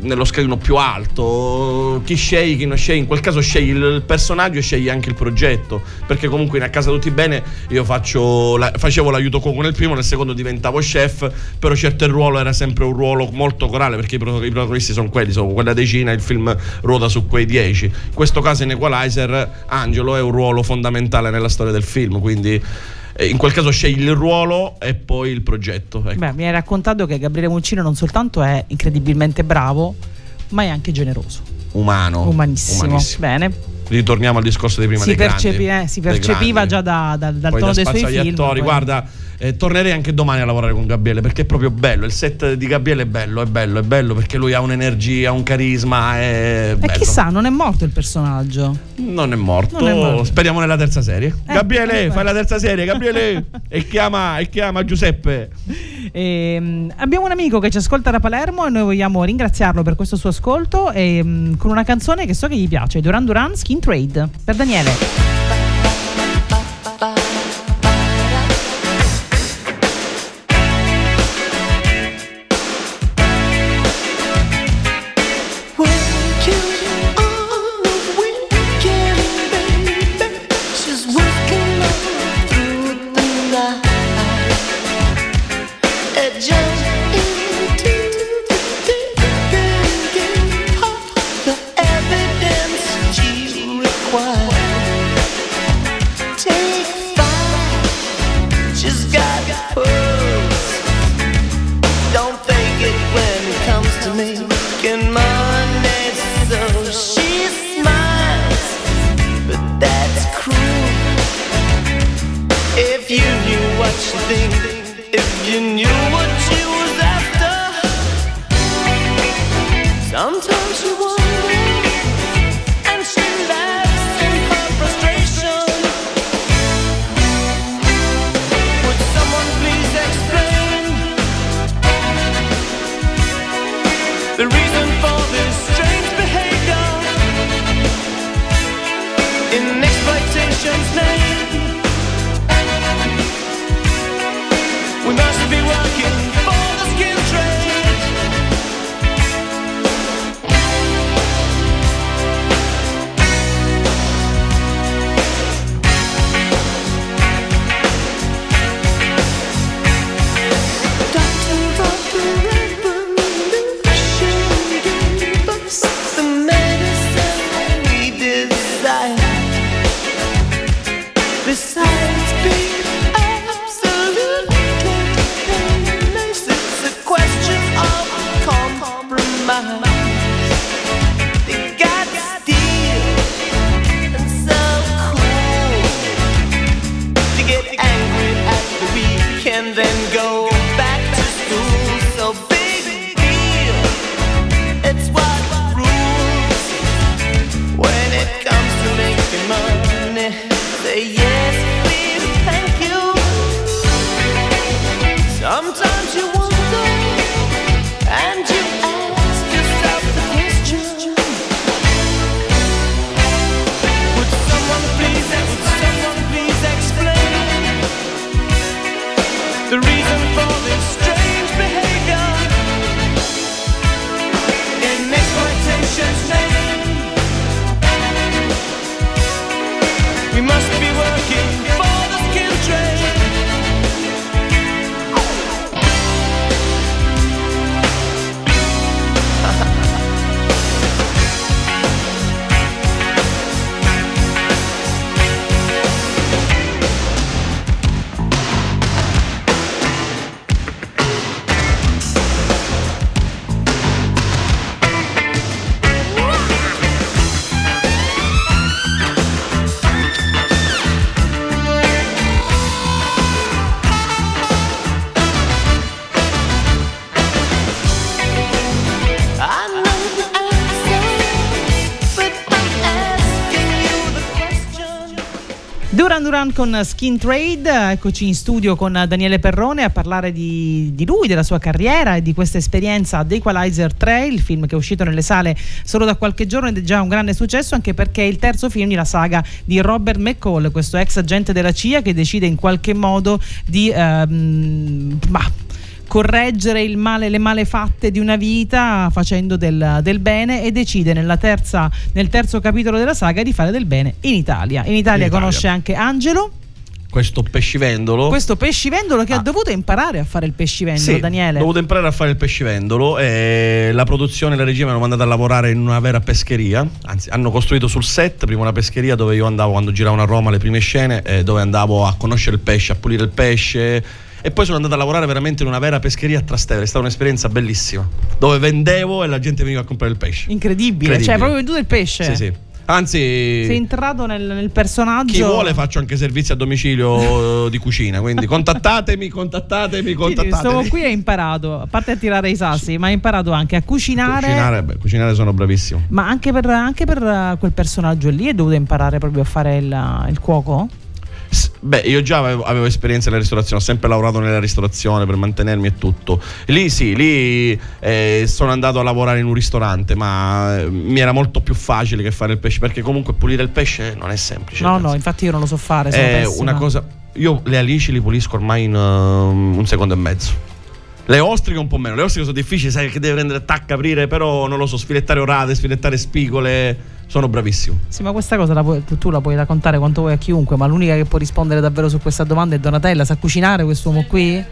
nello scalino più alto. Chi scegli, chi non scegli. In quel caso scegli il personaggio e scegli anche il progetto. Perché comunque in A Casa Tutti Bene io faccio la- facevo l'aiuto cuoco nel primo, nel secondo diventavo chef. Però certo il ruolo era sempre un ruolo molto corale perché i, pro- i protagonisti sono quelli, sono quella decina, il film ruota su quei dieci. In questo caso in Equalizer Angelo è un ruolo fondamentale nella storia del film. Quindi eh, in quel caso scegli il ruolo e poi il progetto. Ecco. Beh, mi hai raccontato che Gabriele Muccino non soltanto è incredibilmente bravo, ma è anche generoso. umano. Umanissimo. umanissimo. Bene. Ritorniamo al discorso di prima Si, dei percepi- grandi, eh, si percepiva già da- da- dal Poi tono dei suoi film. attori. poi- Guarda, eh, tornerei anche domani a lavorare con Gabriele perché è proprio bello. Il set di Gabriele è bello, è bello, è bello perché lui ha un'energia, un carisma. È E chissà, non è morto il personaggio. Non è morto. Non è morto. Speriamo nella terza serie. Eh, Gabriele, fai la terza serie, Gabriele. <laughs> e chiama, e chiama Giuseppe. Ehm, abbiamo un amico che ci ascolta da Palermo e noi vogliamo ringraziarlo per questo suo ascolto e, mm, con una canzone che so che gli piace, Duran Duran Skin Trade, per Daniele. Con Skin Trade, eccoci in studio con Daniele Perrone a parlare di, di, lui, della sua carriera e di questa esperienza The Equalizer 3, il film che è uscito nelle sale solo da qualche giorno ed è già un grande successo anche perché è il terzo film della saga di Robert McCall, questo ex agente della CIA che decide in qualche modo di... Ehm, bah, correggere il male, le malefatte di una vita facendo del, del bene e decide terza, nel terzo capitolo della saga di fare del bene in Italia. In Italia, in Italia. conosce anche Angelo questo pescivendolo. Questo pescivendolo che ah. ha dovuto imparare a fare il pescivendolo, sì, Daniele. Ha dovuto imparare a fare il pescivendolo e la produzione e la regia mi hanno mandato a lavorare in una vera pescheria. Anzi, hanno costruito sul set prima una pescheria dove io andavo quando giravano a Roma le prime scene, eh, dove andavo a conoscere il pesce, a pulire il pesce e poi sono andato a lavorare veramente in una vera pescheria a Trastevere, è stata un'esperienza bellissima, dove vendevo e la gente veniva a comprare il pesce. Incredibile, Incredibile. cioè proprio venduto il pesce. Sì, sì. Anzi, sei entrato nel, nel, personaggio. Chi vuole faccio anche servizi a domicilio di cucina. Quindi contattatemi, contattatemi, contattatemi. Stavo qui e hai imparato, a parte a tirare i sassi, ma hai imparato anche a cucinare. Cucinare, beh, cucinare sono bravissimo. Ma anche per, anche per quel personaggio lì hai dovuto imparare proprio a fare il, il cuoco? Beh, io già avevo, avevo, esperienza nella ristorazione, ho sempre lavorato nella ristorazione per mantenermi e tutto. Lì sì, lì eh, sono andato a lavorare in un ristorante, ma eh, mi era molto più facile che fare il pesce, perché comunque pulire il pesce non è semplice. No, no, infatti io non lo so fare. È una cosa. Io le alici li pulisco ormai in uh, un secondo e mezzo. Le ostriche un po' meno, le ostriche sono difficili, sai che deve prendere tacca, aprire, però non lo so, sfilettare orate, sfilettare spigole, sono bravissimo. Sì, ma questa cosa la puoi, tu la puoi raccontare quanto vuoi a chiunque, ma l'unica che può rispondere davvero su questa domanda è Donatella, sa cucinare quest'uomo qui?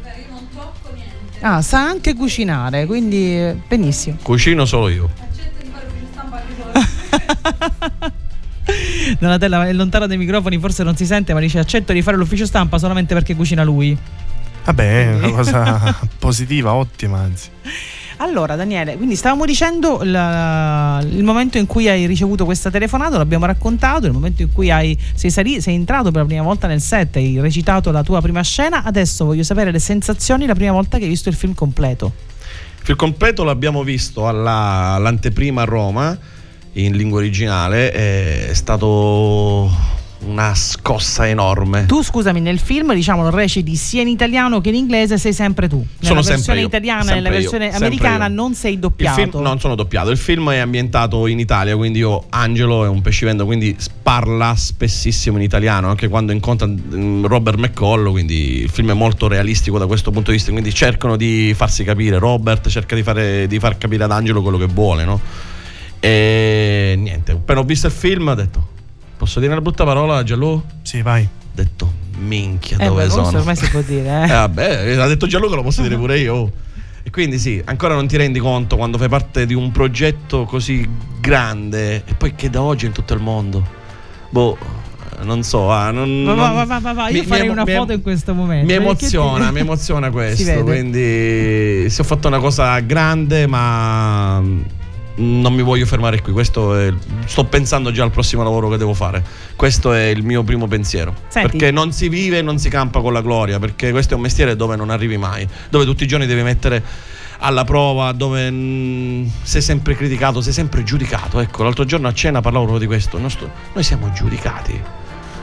Ah, sa anche cucinare, quindi benissimo. Cucino solo io. <laughs> Donatella è lontana dai microfoni, forse non si sente, ma dice accetto di fare l'ufficio stampa solamente perché cucina lui. Vabbè, è una <laughs> cosa positiva, ottima anzi. Allora, Daniele, quindi stavamo dicendo la, il momento in cui hai ricevuto questa telefonata, l'abbiamo raccontato, il momento in cui hai, sei, sali, sei, entrato per la prima volta nel set, hai recitato la tua prima scena. Adesso voglio sapere le sensazioni la prima volta che hai visto il film completo. Il film completo l'abbiamo visto alla, all'anteprima a Roma in lingua originale, è stato una scossa enorme. Tu, scusami, nel film, diciamo, reciti sia in italiano che in inglese, sei sempre tu. Nella sono versione italiana e nella versione io, americana non sei doppiato. Film, non sono doppiato. Il film è ambientato in Italia, quindi io, Angelo è un pescivendo, quindi parla spessissimo in italiano, anche quando incontra mm, Robert McCall, quindi il film è molto realistico da questo punto di vista, quindi cercano di farsi capire. Robert cerca di, fare, di far capire ad Angelo quello che vuole, no? E niente, appena ho visto il film ho detto Posso dire una brutta parola, Giallo? Sì, vai. Ho detto, minchia, eh, dove beh, sono? Ormai si può dire, eh. <laughs> eh vabbè, ha detto Gianluca, lo posso dire pure io. E quindi sì, ancora non ti rendi conto quando fai parte di un progetto così grande e poi che da oggi in tutto il mondo. Boh, non so, ah, non, va, va, va, va, va. io mi, farei mi, una mi, foto in questo momento. Mi emoziona, ti... mi emoziona <laughs> questo. quindi se ho fatto una cosa grande, ma non mi voglio fermare qui. È, sto pensando già al prossimo lavoro che devo fare. Questo è il mio primo pensiero. Senti. Perché non si vive e non si campa con la gloria. Perché questo è un mestiere dove non arrivi mai, dove tutti i giorni devi mettere alla prova, dove mh, sei sempre criticato, sei sempre giudicato. Ecco, l'altro giorno a cena parlavo proprio di questo. Nostro, noi siamo giudicati.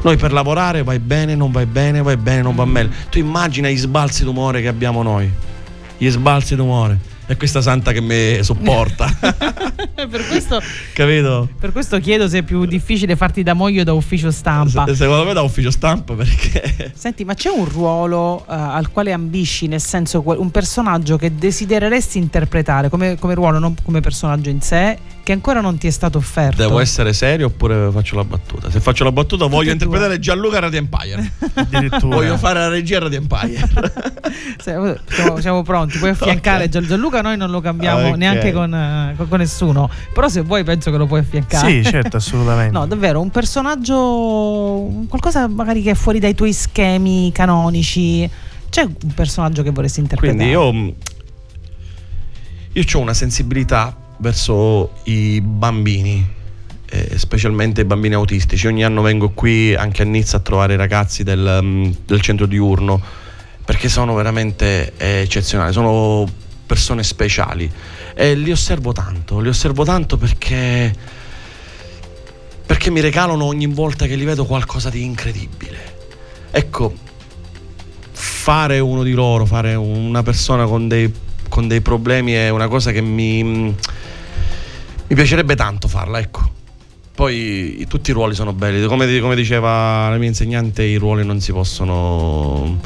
Noi per lavorare vai bene, non vai bene, vai bene, non va bene. Tu immagina gli sbalzi d'umore che abbiamo noi. Gli sbalzi d'umore è questa santa che mi sopporta. <laughs> per, questo, Capito? per questo chiedo se è più difficile farti da moglie o da ufficio stampa. Se, secondo me da ufficio stampa perché... <laughs> Senti, ma c'è un ruolo uh, al quale ambisci, nel senso un personaggio che desidereresti interpretare come, come ruolo, non come personaggio in sé, che ancora non ti è stato offerto? Devo essere serio oppure faccio la battuta? Se faccio la battuta voglio interpretare Gianluca Radio Empire. Addirittura. voglio fare la regia Radio Empire. <laughs> siamo, siamo, pronti, puoi affiancare okay. Gianluca, noi non lo cambiamo okay. neanche con, con, con, nessuno. Però se vuoi penso che lo puoi affiancare. Sì, certo, assolutamente. no, davvero, un personaggio, qualcosa magari che è fuori dai tuoi schemi canonici. C'è un personaggio che vorresti interpretare? Quindi io, io ho una sensibilità verso i bambini, eh, specialmente i bambini autistici. Ogni anno vengo qui anche a Nizza a trovare i ragazzi del, um, del centro diurno perché sono veramente eh, eccezionali, sono persone speciali e li osservo tanto, li osservo tanto perché perché mi regalano ogni volta che li vedo qualcosa di incredibile. ecco, fare uno di loro, fare una persona con dei, con dei problemi è una cosa che mi, mi piacerebbe tanto farla, ecco. Poi tutti i ruoli sono belli, come, come diceva la mia insegnante, i ruoli non si possono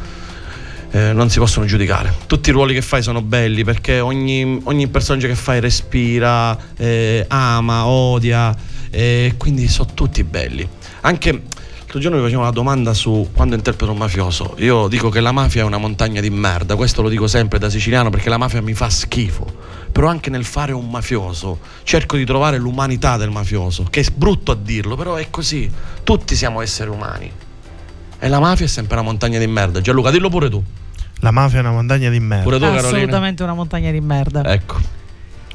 eh, non si possono giudicare. Tutti i ruoli che fai sono belli perché ogni, ogni personaggio che fai respira, eh, ama, odia, e quindi sono tutti belli. Anche l'altro giorno mi facevo una domanda su quando interpreto un mafioso. Io dico che la mafia è una montagna di merda, questo lo dico sempre da siciliano perché la mafia mi fa schifo. Però anche nel fare un mafioso cerco di trovare l'umanità del mafioso, che è brutto a dirlo, però è così. Tutti siamo esseri umani. E la mafia è sempre una montagna di merda. Gianluca, dillo pure tu. La mafia è una montagna di merda. Pure tu, Carolina. Assolutamente una montagna di merda. Ecco.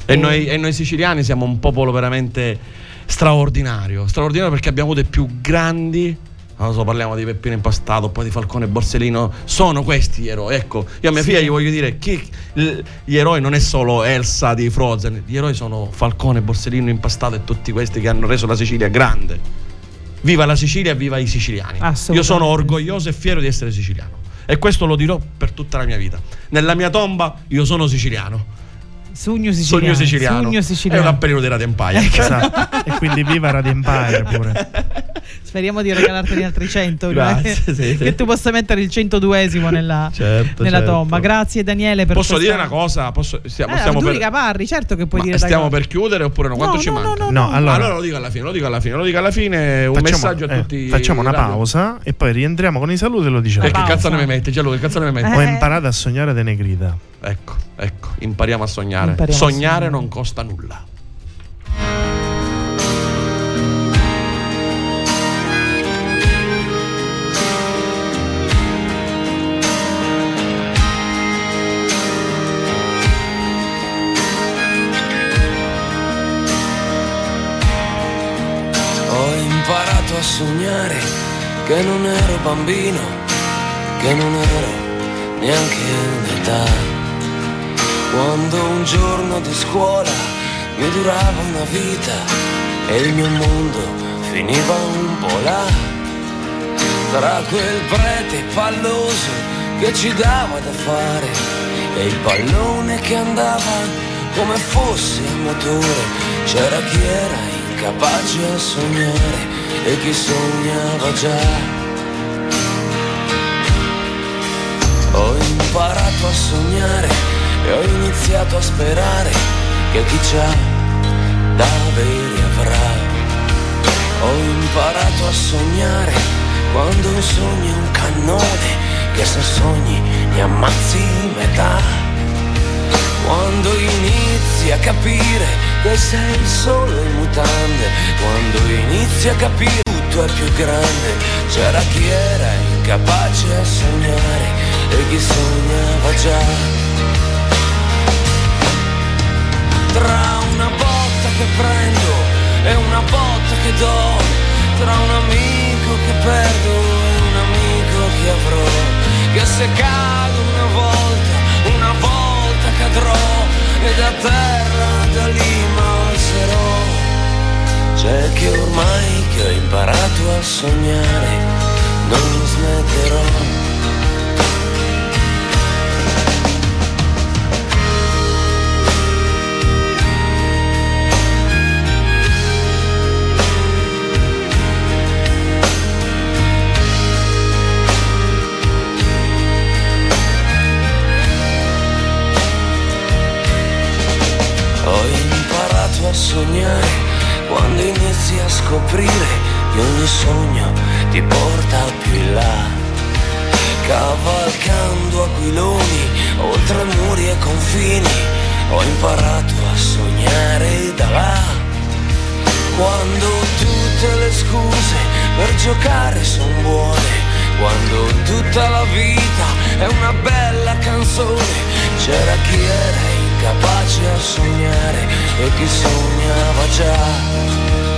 E noi, e noi siciliani siamo un popolo veramente straordinario. Straordinario perché abbiamo avuto i più grandi. Non lo so, parliamo di Peppino Impastato, poi di Falcone e Borsellino. Sono questi gli eroi. Ecco, io a mia Sì. figlia gli voglio dire: chi, l- gli eroi non è solo Elsa di Frozen, gli eroi sono Falcone, Borsellino, Impastato e tutti questi che hanno reso la Sicilia grande. Viva la Sicilia e viva i siciliani. Assolutamente Io sono orgoglioso e fiero di essere siciliano. E questo lo dirò per tutta la mia vita. Nella mia tomba io sono siciliano. Sogno siciliano. Sogno siciliano. Sogno È siciliano. un appello di Radio Empire. Esatto. e quindi viva Radio Empire pure. <laughs> Speriamo di regalartene altri <laughs> 100. Grazie, sì, sì. Che tu possa mettere il 102esimo nella, Certo, nella certo. tomba. Grazie Daniele per Posso questa- dire una cosa? Posso- stiamo, Eh, stiamo per, Caparri, certo che puoi ma dire stiamo per chiudere oppure no? Quanto No, ci no, manca? no, No, allora, allora lo dico alla fine, lo dico alla fine, lo dico alla fine. Un facciamo, messaggio a eh, tutti. facciamo una radio- pausa e poi rientriamo con i saluti e lo diciamo. E che pausa. cazzo ne mi metti? Gianluca, che cazzo ne mi metti? Ho Eh. imparato a sognare De Negrita. Ecco, ecco, impariamo a sognare. Impariamo a sognare sognare. non costa nulla. Imparato a sognare che non ero bambino, che non ero neanche in età. Quando un giorno di scuola mi durava una vita e il mio mondo finiva un po' là. Tra quel prete palloso che ci dava da fare e il pallone che andava come fosse a motore, c'era chi era incapace a sognare e chi sognava già. Ho imparato a sognare e ho iniziato a sperare che chi c'ha da avere avrà. Ho imparato a sognare quando un sogno è un cannone che se sogni ne ammazzi metà. Quando inizi a capire che sei solo in mutande, quando inizi a capire tutto è più grande, c'era chi era incapace a sognare e chi sognava già. Tra una botta che prendo e una botta che do, tra un amico che perdo e un amico che avrò, che se cado una volta, una volta cadrò e da terra da lì m'alzerò. C'è che ormai che ho imparato a sognare, non smetterò. Sognare quando inizi a scoprire che ogni sogno ti porta più in là. Cavalcando aquiloni oltre muri e confini, ho imparato a sognare da là. Quando tutte le scuse per giocare sono buone, quando tutta la vita è una bella canzone, c'era chi era incapace a sognare e chi sognava già.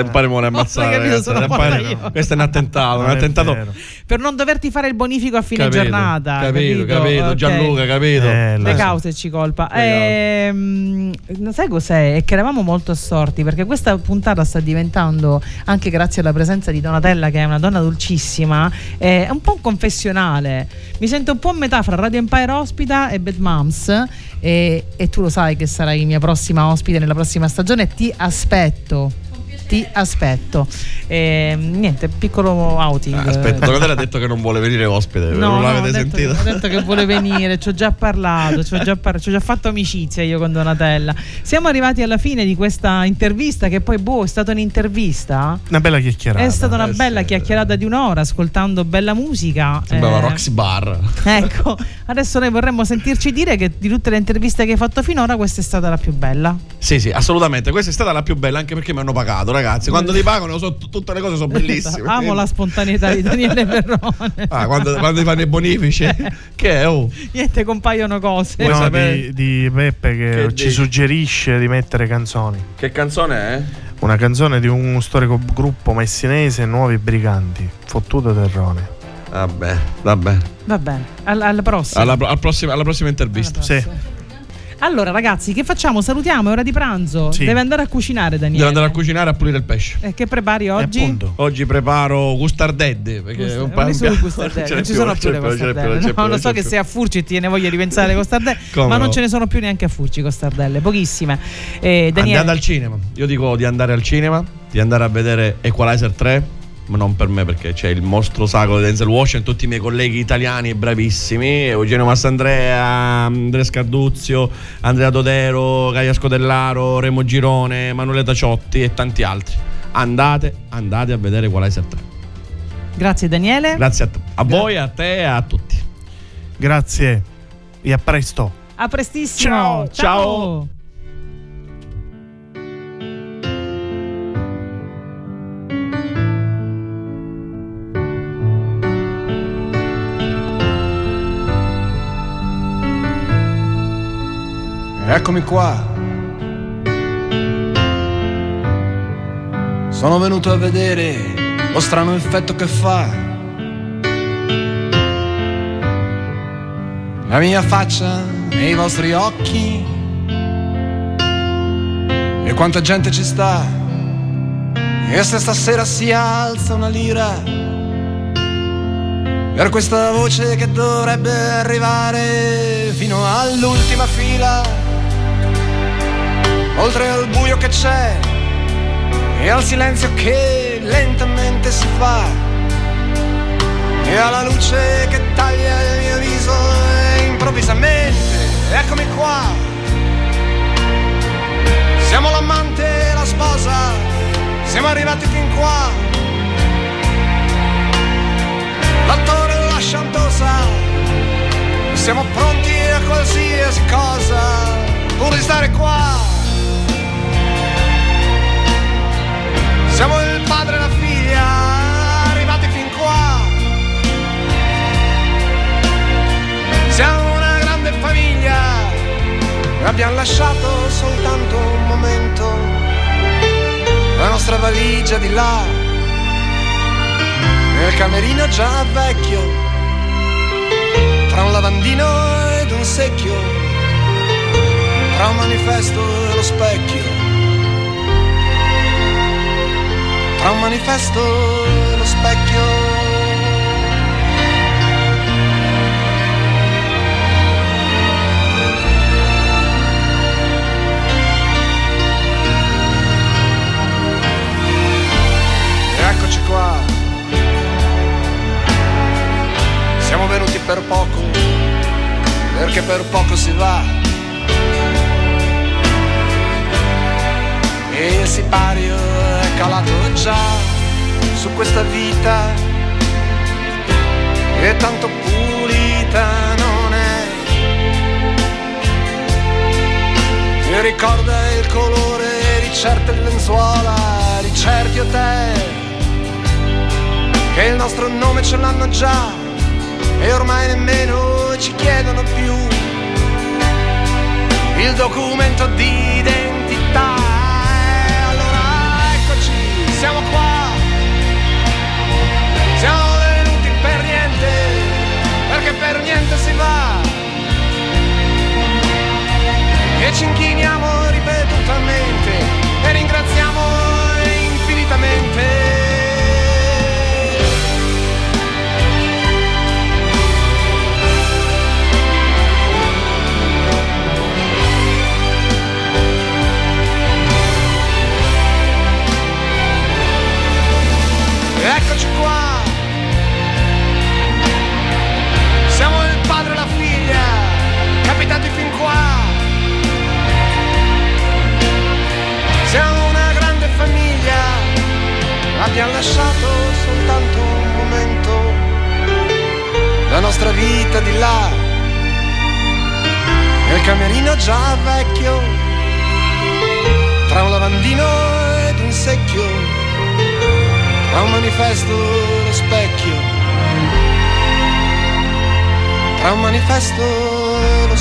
Ammazzare, Tempare mi vuole ammazzare. capito, ragazzi, sono Tempare- fatta io. Questo è un attentato, un attentato. Per non doverti fare il bonifico a fine Capito, giornata. capito, capito, Ok. Gianluca, capito. Eh, Le cause ci colpa. Ehm, non sai cos'è? È che eravamo molto assorti perché questa puntata sta diventando, anche grazie alla presenza di Donatella, che è una donna dolcissima, è un po' un confessionale. Mi sento un po' a metà fra Radio Empire ospita e Bad Moms. E, e tu lo sai che sarai mia prossima ospite nella prossima stagione. Ti aspetto. Ti aspetto. Ehm, niente, piccolo outing. Ah, Aspetta, Donatella ha detto che non vuole venire ospite, No, non no, l'avete detto, sentito? ho detto che vuole venire, ci ho già parlato, ci ho già, par- ci ho già fatto amicizia io con Donatella. Siamo arrivati alla fine di questa intervista, che poi, boh, è stata un'intervista. Una bella chiacchierata. È stata una eh, bella sì. chiacchierata di un'ora, ascoltando bella musica. Sembrava Eh, Roxy Bar. Ecco, adesso noi vorremmo sentirci dire che di tutte le interviste che hai fatto finora, questa è stata la più bella. Sì, sì, assolutamente. Questa è stata la più bella anche perché mi hanno pagato, ragazzi. Quando ti pagano, so- tutte le cose sono bellissime. Amo la spontaneità di Daniele <laughs> Ferrone. Ah, quando, quando ti fanno i bonifici, che è? Oh. Niente, compaiono cose. No, sapere- di, di Peppe che, Che ci dici? suggerisce di mettere canzoni. Che canzone è? Una canzone di un storico gruppo messinese, Nuovi Briganti, Fottuto Terrone. Vabbè, vabbè. Va bene, alla, alla prossima. Alla, al prossima, alla prossima intervista. Sì. Allora, ragazzi, che facciamo? Salutiamo, è ora di pranzo. Sì. Deve andare a cucinare, Daniele. Devo andare a cucinare e a pulire il pesce. E che prepari oggi? appunto. Oggi preparo gustardedde. Perché è un non costardelle, ce non ci sono più le n'è No, lo so che sei a Furci e ti ne voglia ripensare le costardelle, <laughs> Come ma non no? ce ne sono più neanche a Furci costardelle, pochissime. Eh, Daniele, Andate al cinema. Io dico di andare al cinema, di andare a vedere Equalizer 3. Ma non per me perché c'è il mostro sacro di Denzel Washington, tutti i miei colleghi italiani bravissimi, Eugenio Massandrea, Andrea Scarduzio, Andrea Dodero, Gaia Scodellaro, Remo Girone, Manueletta Ciotti e tanti altri. Andate, andate a vedere Equalizer 3. grazie Daniele. Grazie a, te- a voi, a te e a tutti. Grazie e a presto. a prestissimo. Ciao, ciao. Eccomi qua. Sono venuto a vedere lo strano effetto che fa. La mia faccia nei vostri occhi. E quanta gente ci sta. E se stasera si alza una lira. Per questa voce che dovrebbe arrivare fino all'ultima fila oltre al buio che c'è e al silenzio che lentamente si fa e alla luce che taglia il mio viso e improvvisamente eccomi qua. Siamo l'amante e la sposa siamo arrivati fin qua. L'attore e la chantosa siamo pronti a qualsiasi cosa pur di stare qua Siamo il padre e la figlia, arrivati fin qua. Siamo una grande famiglia, abbiamo lasciato soltanto un momento. La nostra valigia di là, nel camerino già vecchio, tra un lavandino ed un secchio, tra un manifesto e lo specchio. Tra un manifesto e lo specchio. Eccoci qua. Siamo venuti per poco, perché per poco si va. E il sipario è calato già su questa vita e tanto pulita non è. Mi ricorda il colore di certe lenzuola, di certi hotel che il nostro nome ce l'hanno già e ormai nemmeno ci chiedono più il documento di siamo qua, siamo venuti per niente, perché per niente si va. E ci inchiniamo ripetutamente e ringraziamo abbiamo lasciato soltanto un momento, la nostra vita di là. Nel camerino già vecchio, tra un lavandino ed un secchio tra un manifesto e lo specchio, tra un manifesto e lo